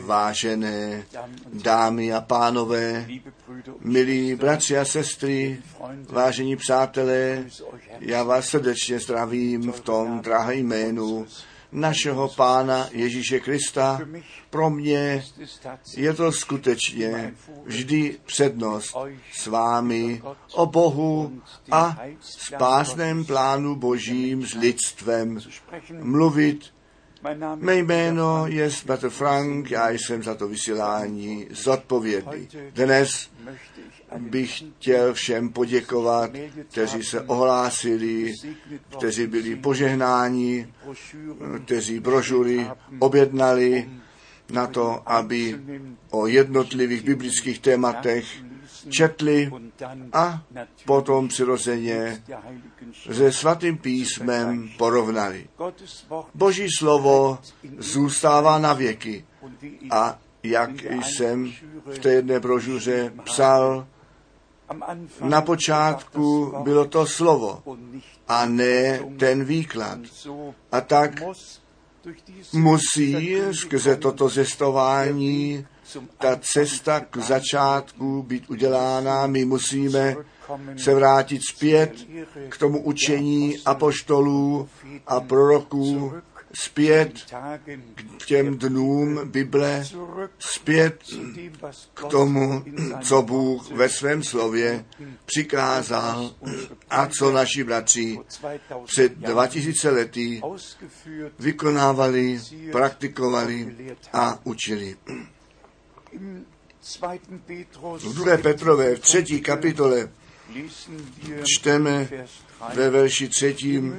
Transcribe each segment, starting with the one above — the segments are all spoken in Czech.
Vážené dámy a pánové, milí bratři a sestry, vážení přátelé, já vás srdečně zdravím v tom drahém jménu našeho Pána Ježíše Krista. Pro mě je to skutečně vždy přednost s vámi o Bohu a spásném plánu Božím s lidstvem mluvit Mé jméno je Petr Frank, já jsem za to vysílání zodpovědný. Dnes bych chtěl všem poděkovat, kteří se ohlásili, kteří byli požehnáni, kteří brožury objednali na to, aby o jednotlivých biblických tématech četli a potom přirozeně se svatým písmem porovnali. Boží slovo zůstává na věky a jak jsem v té jedné brožuře psal, na počátku bylo to slovo a ne ten výklad. A tak musí skrze toto zestování ta cesta k začátku být udělána. My musíme se vrátit zpět k tomu učení apoštolů a proroků, zpět k těm dnům Bible, zpět k tomu, co Bůh ve svém slově přikázal a co naši bratři před 2000 lety vykonávali, praktikovali a učili. V 2. Petrové v třetí kapitole čteme ve verši třetím,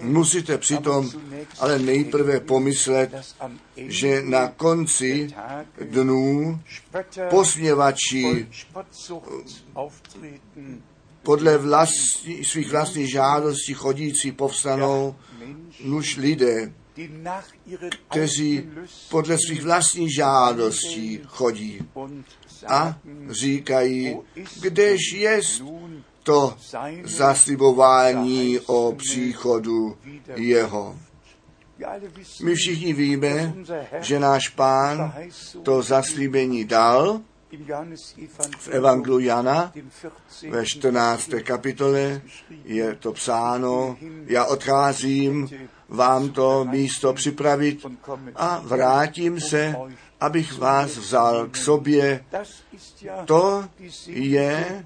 musíte přitom ale nejprve pomyslet, že na konci dnů posměvači podle vlastní, svých vlastních žádostí chodící povstanou nuž lidé, kteří podle svých vlastních žádostí chodí a říkají, kdež jest to zaslibování o příchodu jeho. My všichni víme, že náš pán to zaslíbení dal v Evangelu Jana ve 14. kapitole je to psáno, já odcházím vám to místo připravit a vrátím se, abych vás vzal k sobě. To je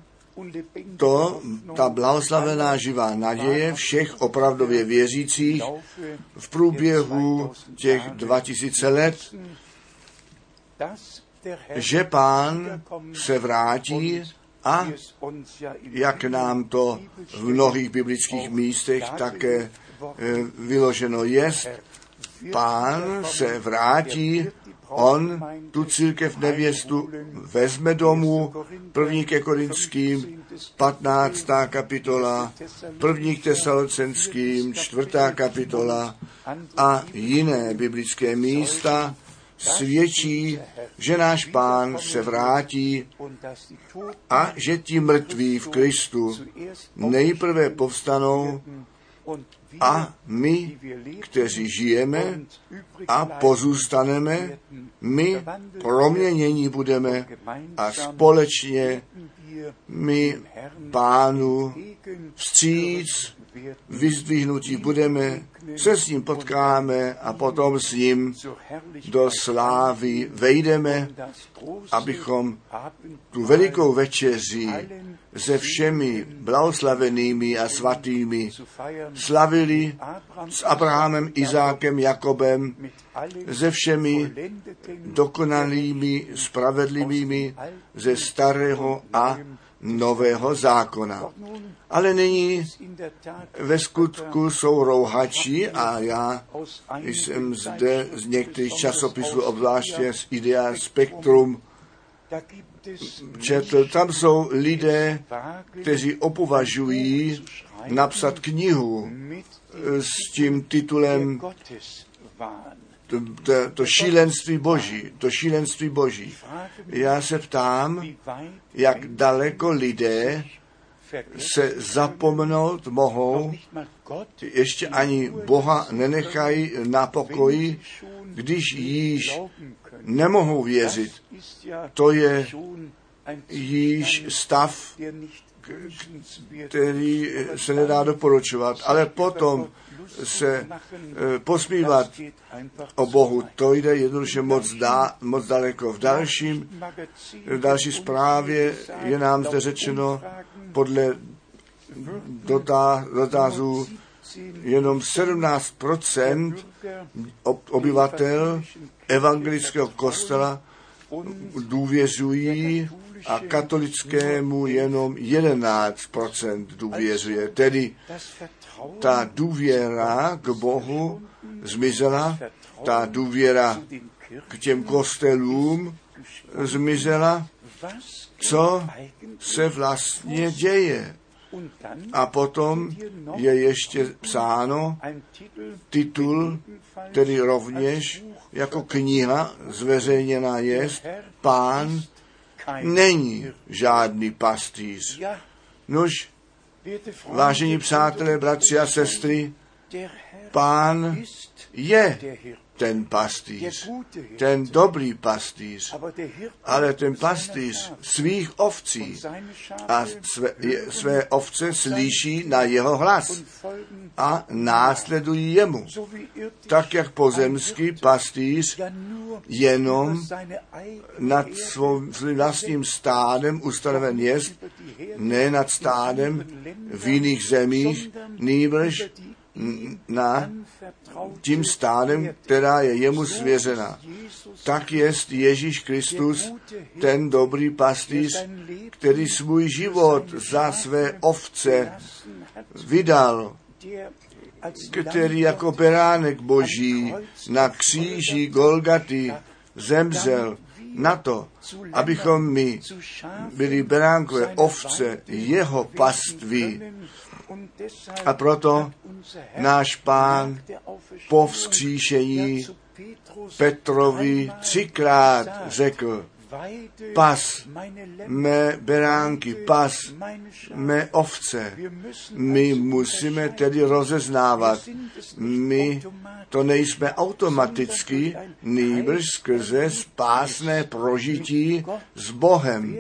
to, ta blahoslavená živá naděje všech opravdově věřících v průběhu těch 2000 let, že pán se vrátí a jak nám to v mnohých biblických místech také vyloženo jest, pán se vrátí, on tu církev nevěstu vezme domů, první ke korinským, 15. kapitola, první k tesalocenským, čtvrtá kapitola a jiné biblické místa svědčí, že náš pán se vrátí a že ti mrtví v Kristu nejprve povstanou a my, kteří žijeme a pozůstaneme, my proměnění budeme a společně my pánu vstříc vyzdvihnutí budeme, se s ním potkáme a potom s ním do slávy vejdeme, abychom tu velikou večeři se všemi blahoslavenými a svatými slavili s Abrahamem, Izákem, Jakobem, se všemi dokonalými, spravedlivými ze starého a nového zákona. Ale nyní ve skutku jsou rouhači a já jsem zde z některých časopisů, obzvláště z Idea Spektrum, četl, tam jsou lidé, kteří opovažují napsat knihu s tím titulem to, to, to šílenství boží, to šílenství boží. Já se ptám, jak daleko lidé se zapomenout mohou, ještě ani Boha nenechají na pokoji, když již nemohou věřit. To je již stav, který se nedá doporučovat. Ale potom se e, posmívat o Bohu, to jde jednoduše moc, dá, moc daleko. V dalším, v další zprávě je nám zde řečeno podle dotazů jenom 17% obyvatel evangelického kostela důvěřují a katolickému jenom 11% důvěřuje. Tedy ta důvěra k Bohu zmizela, ta důvěra k těm kostelům zmizela. Co se vlastně děje? A potom je ještě psáno titul, který rovněž jako kniha zveřejněná je, Pán není žádný pastýř. Nož, vážení přátelé, bratři a sestry, pán je ten pastýř, ten dobrý pastýř, ale ten pastýř svých ovcí a své, své ovce slyší na jeho hlas a následují jemu. Tak jak pozemský pastýř jenom nad svým vlastním stádem ustanoven je, ne nad stádem v jiných zemích, nýbrž na tím stádem, která je jemu svěřena. Tak jest Ježíš Kristus, ten dobrý pastýř, který svůj život za své ovce vydal, který jako beránek boží na kříži Golgaty zemřel na to, abychom my byli beránkové ovce jeho paství, a proto náš pán po vzkříšení Petrovi třikrát řekl, pas mé beránky, pas mé ovce. My musíme tedy rozeznávat. My to nejsme automaticky, nýbrž skrze spásné prožití s Bohem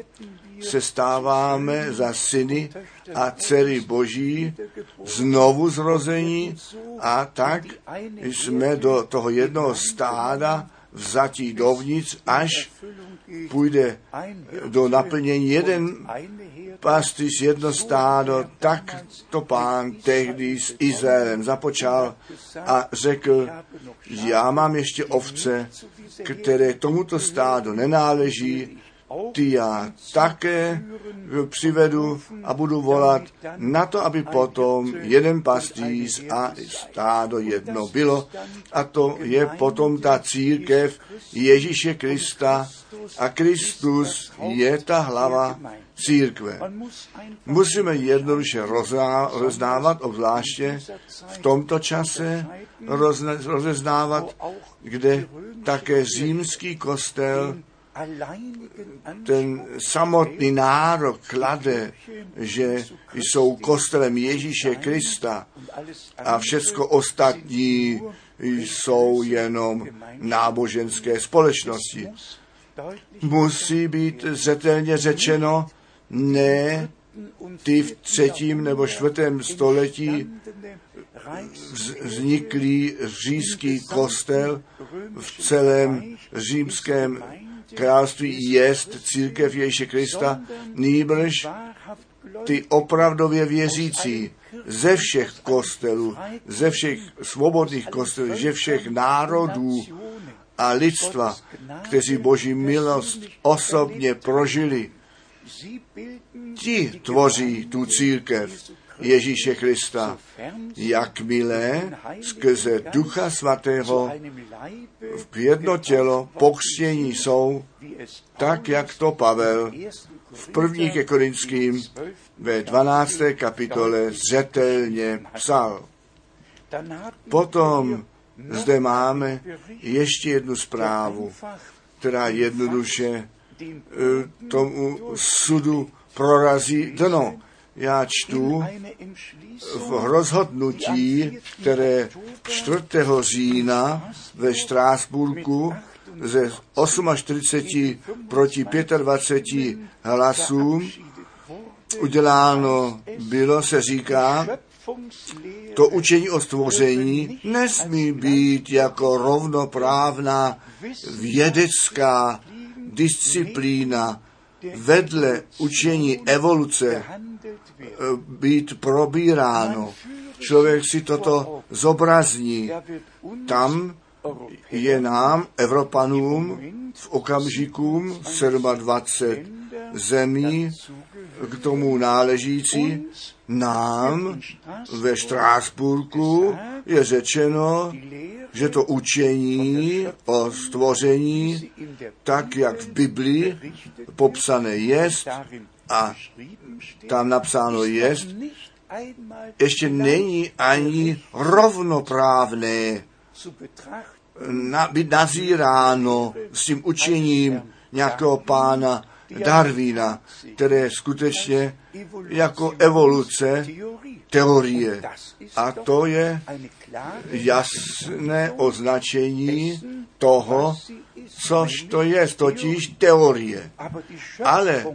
se stáváme za syny a dcery Boží, znovu zrození a tak jsme do toho jednoho stáda vzatí dovnitř, až půjde do naplnění. Jeden pastýř, jedno stádo, tak to pán tehdy s Izraelem započal a řekl, já mám ještě ovce, které tomuto stádu nenáleží, ty já také přivedu a budu volat na to, aby potom jeden pastýř a stádo jedno bylo. A to je potom ta církev Ježíše Krista a Kristus je ta hlava církve. Musíme jednoduše roznávat, obzvláště v tomto čase rozeznávat, kde také římský kostel ten samotný nárok klade, že jsou kostelem Ježíše Krista. a všecko ostatní jsou jenom náboženské společnosti. Musí být zřetelně řečeno, ne ty v třetím nebo čtvrtém století vzniklý říšský kostel v celém římském království jest církev Ježíše Krista, nýbrž ty opravdově věřící ze všech kostelů, ze všech svobodných kostelů, ze všech národů a lidstva, kteří Boží milost osobně prožili, ti tvoří tu církev Ježíše Krista, jakmile skrze Ducha Svatého v jedno tělo pokřtění jsou, tak jak to Pavel v první ke Korinským ve 12. kapitole zřetelně psal. Potom zde máme ještě jednu zprávu, která jednoduše eh, tomu sudu prorazí dno Já čtu v rozhodnutí, které 4. října ve Štrásburku ze 48 proti 25 hlasům uděláno bylo, se říká, to učení o stvoření nesmí být jako rovnoprávná vědecká disciplína vedle učení evoluce být probíráno. Člověk si toto zobrazní. Tam je nám, Evropanům, v okamžikům 27 zemí k tomu náležící, nám ve Štrásburku je řečeno, že to učení o stvoření, tak jak v Biblii popsané jest a tam napsáno jest, ještě není ani rovnoprávné na, být nazíráno s tím učením nějakého pána Darwina, které skutečně jako evoluce teorie. A to je jasné označení toho, což to je, totiž teorie. Ale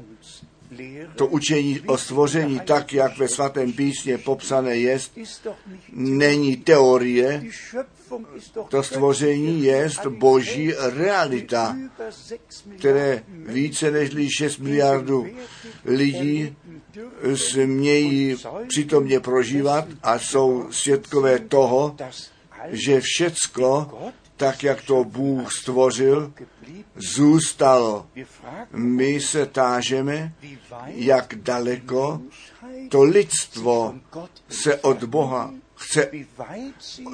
to učení o stvoření, tak jak ve svatém písně popsané je, není teorie, to stvoření je boží realita, které více než 6 miliardů lidí smějí přitomně prožívat a jsou svědkové toho, že všecko, tak jak to Bůh stvořil, zůstalo. My se tážeme, jak daleko to lidstvo se od Boha chce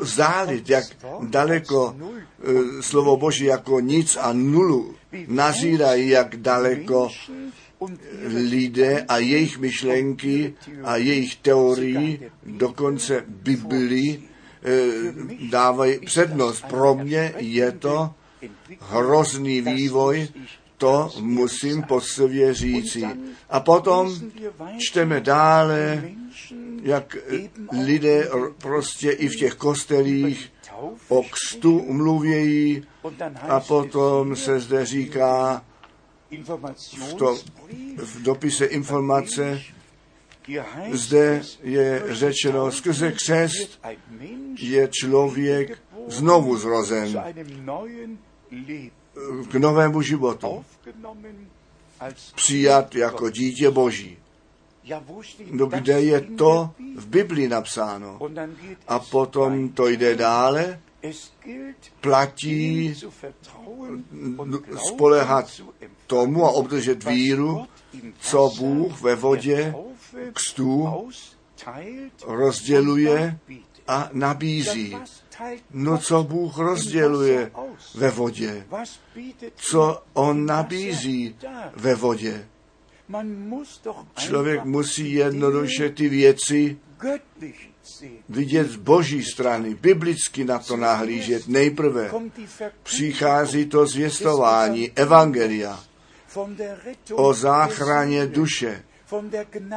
zálit, jak daleko e, slovo Boží jako nic a nulu nazírají, jak daleko lidé a jejich myšlenky a jejich teorii, dokonce Biblii, dávají přednost. Pro mě je to hrozný vývoj, to musím po sobě říci. A potom čteme dále, jak lidé prostě i v těch kostelích o kstu mluvějí a potom se zde říká v, to, v dopise informace, zde je řečeno, skrze křest je člověk znovu zrozen k novému životu, přijat jako dítě Boží. No kde je to v Biblii napsáno? A potom to jde dále, platí spolehat tomu a obdržet víru, co Bůh ve vodě kstu rozděluje a nabízí. No co Bůh rozděluje ve vodě? Co On nabízí ve vodě? Člověk musí jednoduše ty věci vidět z boží strany, biblicky na to nahlížet. Nejprve přichází to zvěstování Evangelia o záchraně duše,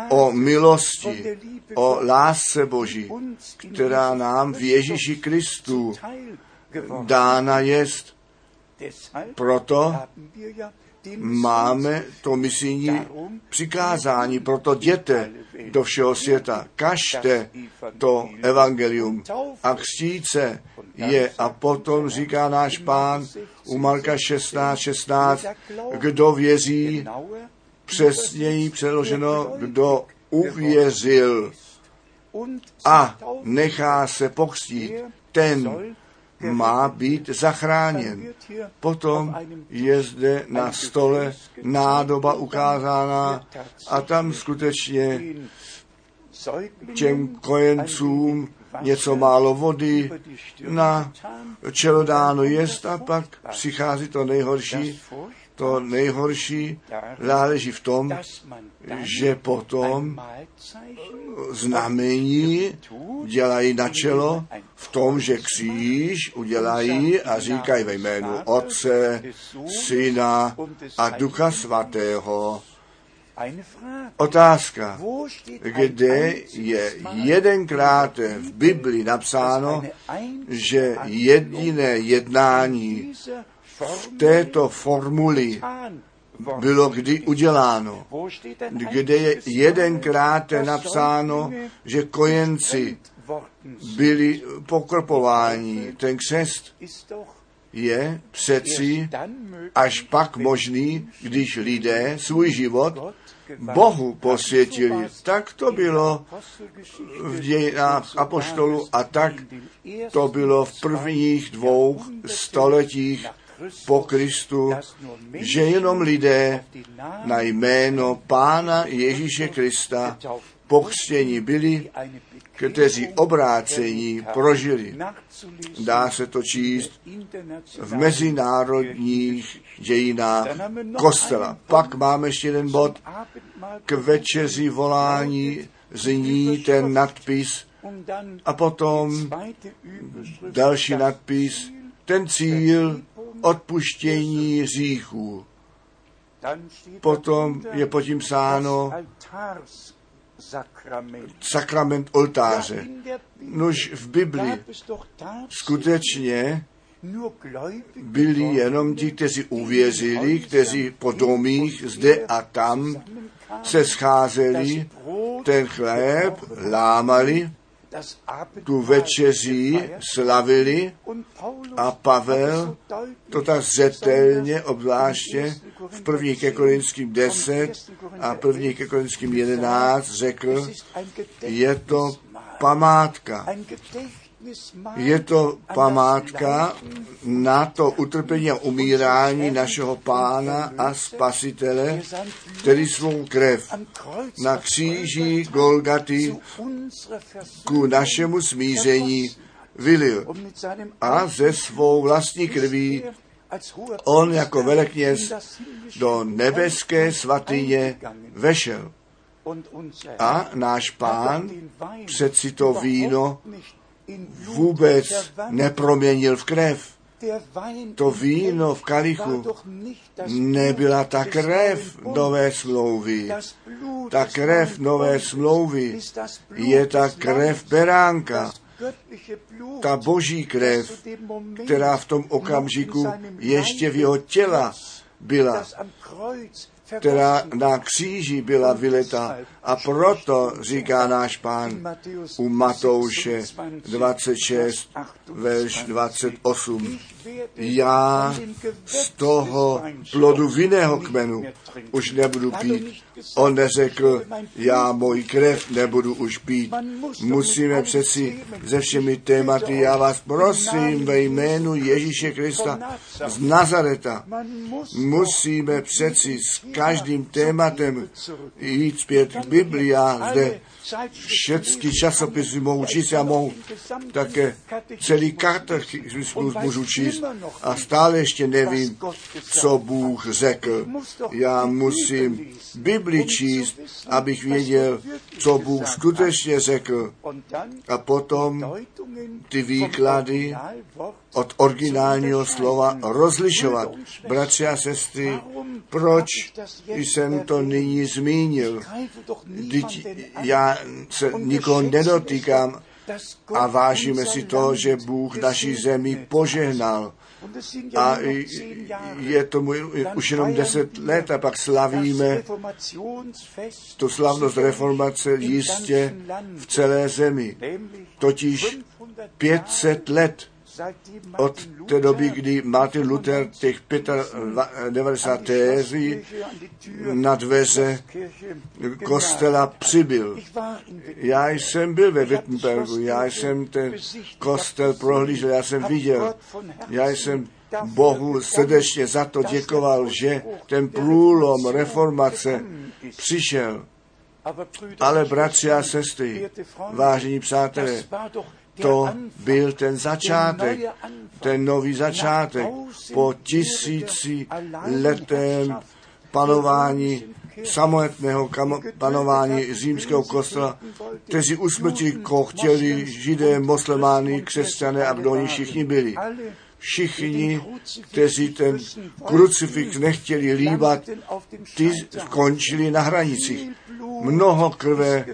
o milosti, o lásce Boží, která nám v Ježíši Kristu dána jest. Proto máme to misijní přikázání, proto jděte do všeho světa, kažte to evangelium a křtíce je. A potom říká náš pán u Marka 16, 16, kdo věří, přesněji přeloženo, kdo uvěřil a nechá se pokřtít, ten má být zachráněn. Potom je zde na stole nádoba ukázána a tam skutečně těm kojencům něco málo vody na čelo dáno jest a pak přichází to nejhorší, to nejhorší záleží v tom, že potom znamení dělají na čelo v tom, že kříž udělají a říkají ve jménu Otce, Syna a Ducha Svatého. Otázka, kde je jedenkrát v Bibli napsáno, že jediné jednání v této formuli bylo kdy uděláno, kde je jedenkrát napsáno, že kojenci byli pokropováni. Ten křest je přeci až pak možný, když lidé svůj život Bohu posvětili. Tak to bylo v dějinách apoštolu a tak to bylo v prvních dvou stoletích po Kristu, že jenom lidé na jméno Pána Ježíše Krista pochstění byli, kteří obrácení prožili. Dá se to číst v mezinárodních dějinách kostela. Pak máme ještě jeden bod k večeři volání zní ten nadpis a potom další nadpis, ten cíl odpuštění říchů. Potom je pod tím sáno sakrament oltáře. Nož v Bibli skutečně byli jenom ti, kteří uvěřili, kteří po domích zde a tam se scházeli, ten chléb lámali, tu večeří slavili a Pavel to tak zřetelně, obzvláště v první ke Korinským 10 a první ke Korinským 11 řekl, je to památka. Je to památka na to utrpení a umírání našeho pána a spasitele, který svou krev na kříži Golgaty ku našemu smíření vylil a ze svou vlastní krví on jako velekněz do nebeské svatyně vešel. A náš pán přeci to víno vůbec neproměnil v krev. To víno v kalichu nebyla ta krev nové smlouvy. Ta krev nové smlouvy je ta krev beránka, ta boží krev, která v tom okamžiku ještě v jeho těla byla která na kříži byla vyleta. A proto říká náš pán u Matouše 26, verš 28, já z toho plodu vinného kmenu už nebudu pít. On neřekl, já můj krev nebudu už pít. Musíme přeci se všemi tématy, já vás prosím ve jménu Ježíše Krista z Nazareta, musíme přeci s každým tématem jít zpět k Biblii. Já zde všechny časopisy mohu číst, já mohu také celý katechismus můžu číst a stále ještě nevím, co Bůh řekl. Já musím Bibli číst, abych věděl, co Bůh skutečně řekl. A potom ty výklady od originálního slova rozlišovat. Bratři a sestry, proč jsem to nyní zmínil? Vždyť já se nikoho nedotýkám a vážíme si to, že Bůh naší zemi požehnal. A je tomu už jenom deset let a pak slavíme tu slavnost reformace jistě v celé zemi. Totiž 500 let od té doby, kdy Martin Luther těch 95 téří na dveře kostela přibyl. Já jsem byl ve Wittenbergu, já jsem ten kostel prohlížel, já jsem viděl, já jsem Bohu srdečně za to děkoval, že ten průlom reformace přišel. Ale bratři a sestry, vážení přátelé, to byl ten začátek, ten nový začátek po tisíci letem panování samotného panování římského kostela, kteří usmrtili, koho chtěli, židé, muslimány, křesťané a všichni byli. Všichni, kteří ten krucifix nechtěli líbat, ty skončili na hranicích. Mnoho krve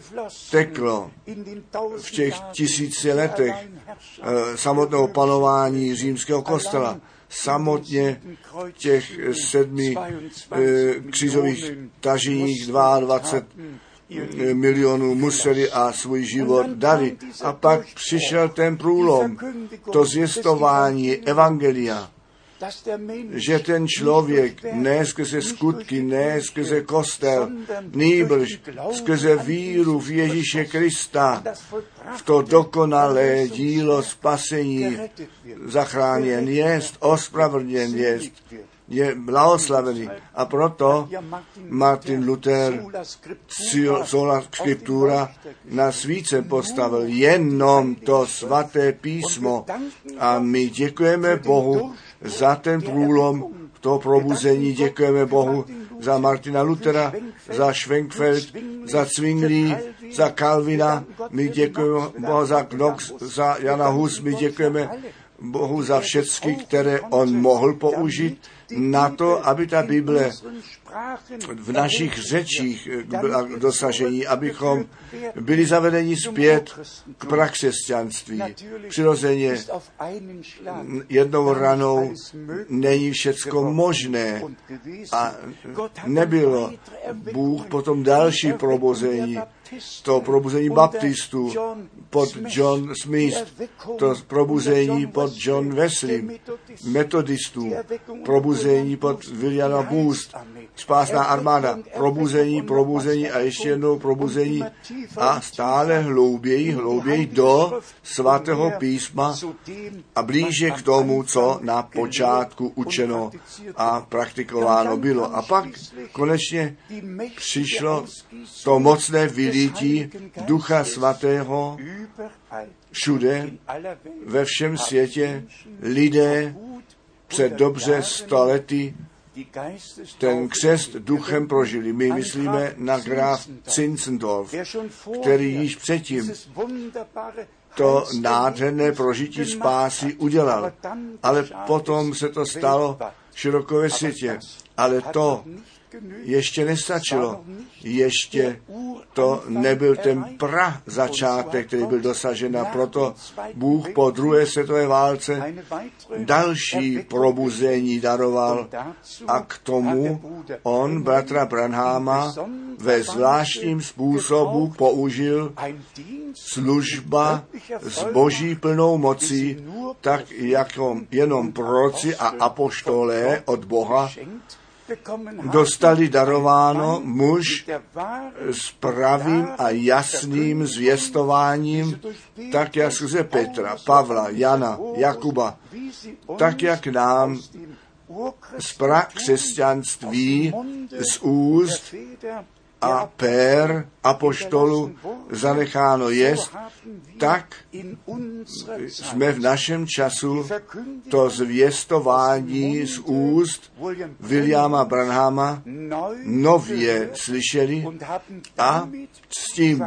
teklo v těch tisíci letech eh, samotného panování římského kostela samotně těch sedmi e, křižových taženích 22 milionů museli a svůj život dali. A pak přišel ten průlom, to zjistování Evangelia, že ten člověk ne skrze skutky, ne skrze kostel, nýbrž skrze víru v Ježíše Krista, v to dokonalé dílo spasení zachráněn jest, ospravedlněn jest, je blahoslavený. A proto Martin Luther sola scriptura na svíce postavil jenom to svaté písmo. A my děkujeme Bohu za ten průlom, to probuzení, děkujeme Bohu za Martina Luthera, za Schwenkfeld, za Zwingli, za Calvina, my děkujeme Bohu za Knox, za Jana Hus, my děkujeme Bohu za všechny, které on mohl použít na to, aby ta Bible v našich řečích byla k dosažení, abychom byli zavedeni zpět k prakřesťanství. Přirozeně jednou ranou není všecko možné a nebylo Bůh potom další probuzení, to probuzení baptistů pod John Smith, to probuzení pod John Wesley, metodistů, probuzení pod Williama Boost, spásná armáda, probuzení, probuzení a ještě jednou probuzení. A stále hlouběji, hlouběji do svatého písma a blíže k tomu, co na počátku učeno a praktikováno bylo. A pak konečně přišlo to mocné vylítí Ducha Svatého všude, ve všem světě, lidé před dobře stolety ten křest duchem prožili. My myslíme na Graf Zinzendorf, který již předtím to nádherné prožití spásy udělal. Ale potom se to stalo široko ve světě. Ale to ještě nestačilo. Ještě to nebyl ten pra začátek, který byl dosažen a proto Bůh po druhé světové válce další probuzení daroval a k tomu on bratra Branhama ve zvláštním způsobu použil služba s boží plnou mocí, tak jako jenom proroci a apoštolé od Boha dostali darováno muž s pravým a jasným zvěstováním, tak jak skrze Petra, Pavla, Jana, Jakuba, tak jak nám z křesťanství z úst a pér apoštolu zanecháno jest, tak jsme v našem času to zvěstování z úst Williama Branhama nově slyšeli a s tím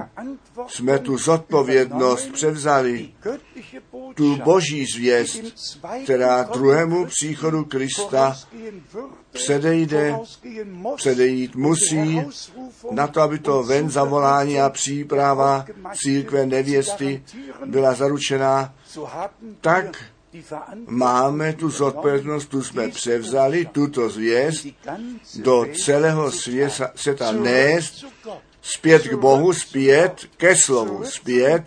jsme tu zodpovědnost převzali, tu boží zvěst, která druhému příchodu Krista předejde, předejít musí, na to, aby to ven zavolání a příprava církve nevěsty byla zaručená, tak máme tu zodpovědnost, tu jsme převzali, tuto zvěst do celého světa nést, zpět k Bohu, zpět ke slovu, zpět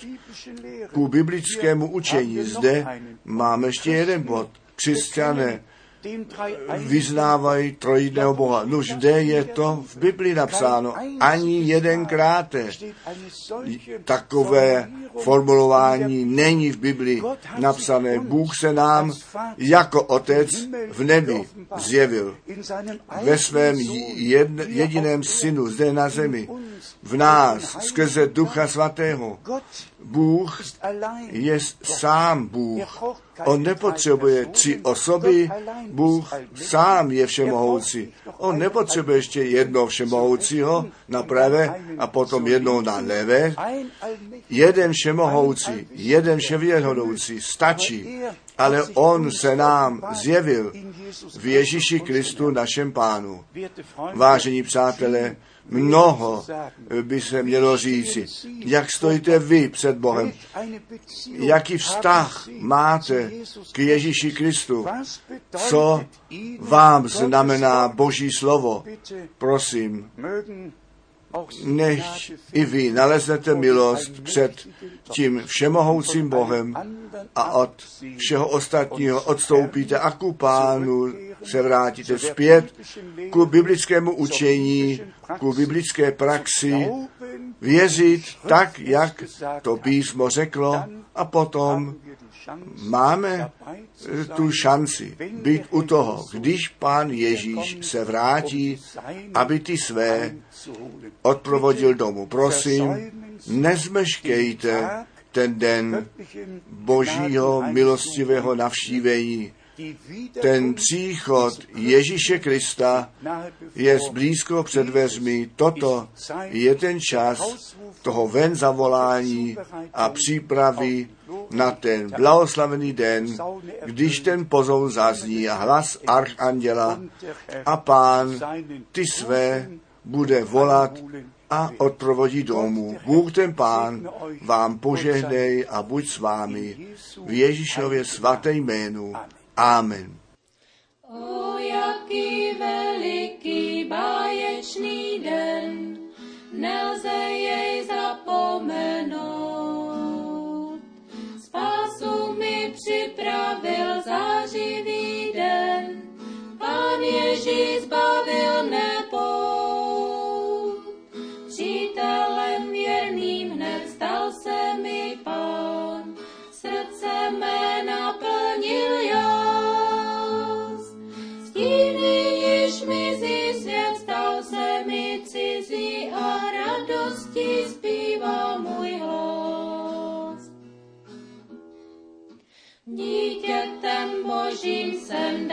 ku biblickému učení. Zde máme ještě jeden bod. Křesťané vyznávají trojitného Boha. No kde je to v Biblii napsáno? Ani jedenkrát takové formulování není v Biblii napsané. Bůh se nám jako Otec v nebi zjevil ve svém jediném synu zde na zemi v nás skrze Ducha Svatého. Bůh je sám Bůh. On nepotřebuje tři osoby, Bůh sám je všemohoucí. On nepotřebuje ještě jedno všemohoucího na pravé a potom jednou na levé. Jeden všemohoucí, jeden vševěhodoucí stačí, ale on se nám zjevil v Ježíši Kristu, našem pánu. Vážení přátelé, mnoho by se mělo říci. Jak stojíte vy před Bohem? Jaký vztah máte k Ježíši Kristu? Co vám znamená Boží slovo? Prosím, než i vy naleznete milost před tím všemohoucím Bohem a od všeho ostatního odstoupíte a ku pánu se vrátíte zpět ku biblickému učení, ku biblické praxi, věřit tak, jak to písmo řeklo a potom máme tu šanci být u toho, když pán Ježíš se vrátí, aby ty své odprovodil domů. Prosím, nezmeškejte ten den božího milostivého navštívení. Ten příchod Ježíše Krista je blízko před dveřmi. Toto je ten čas toho ven zavolání a přípravy na ten blahoslavený den, když ten pozou zazní a hlas archanděla a pán ty své bude volat a odprovodí domů. Bůh ten pán vám požehnej a buď s vámi v Ježíšově svaté jménu. Amen. O, jaký veliký báječný den, nelze jej zapomenout. Spásu mi připravil zářivý den, Pán Ježíš zbavil nepou. Božím jsem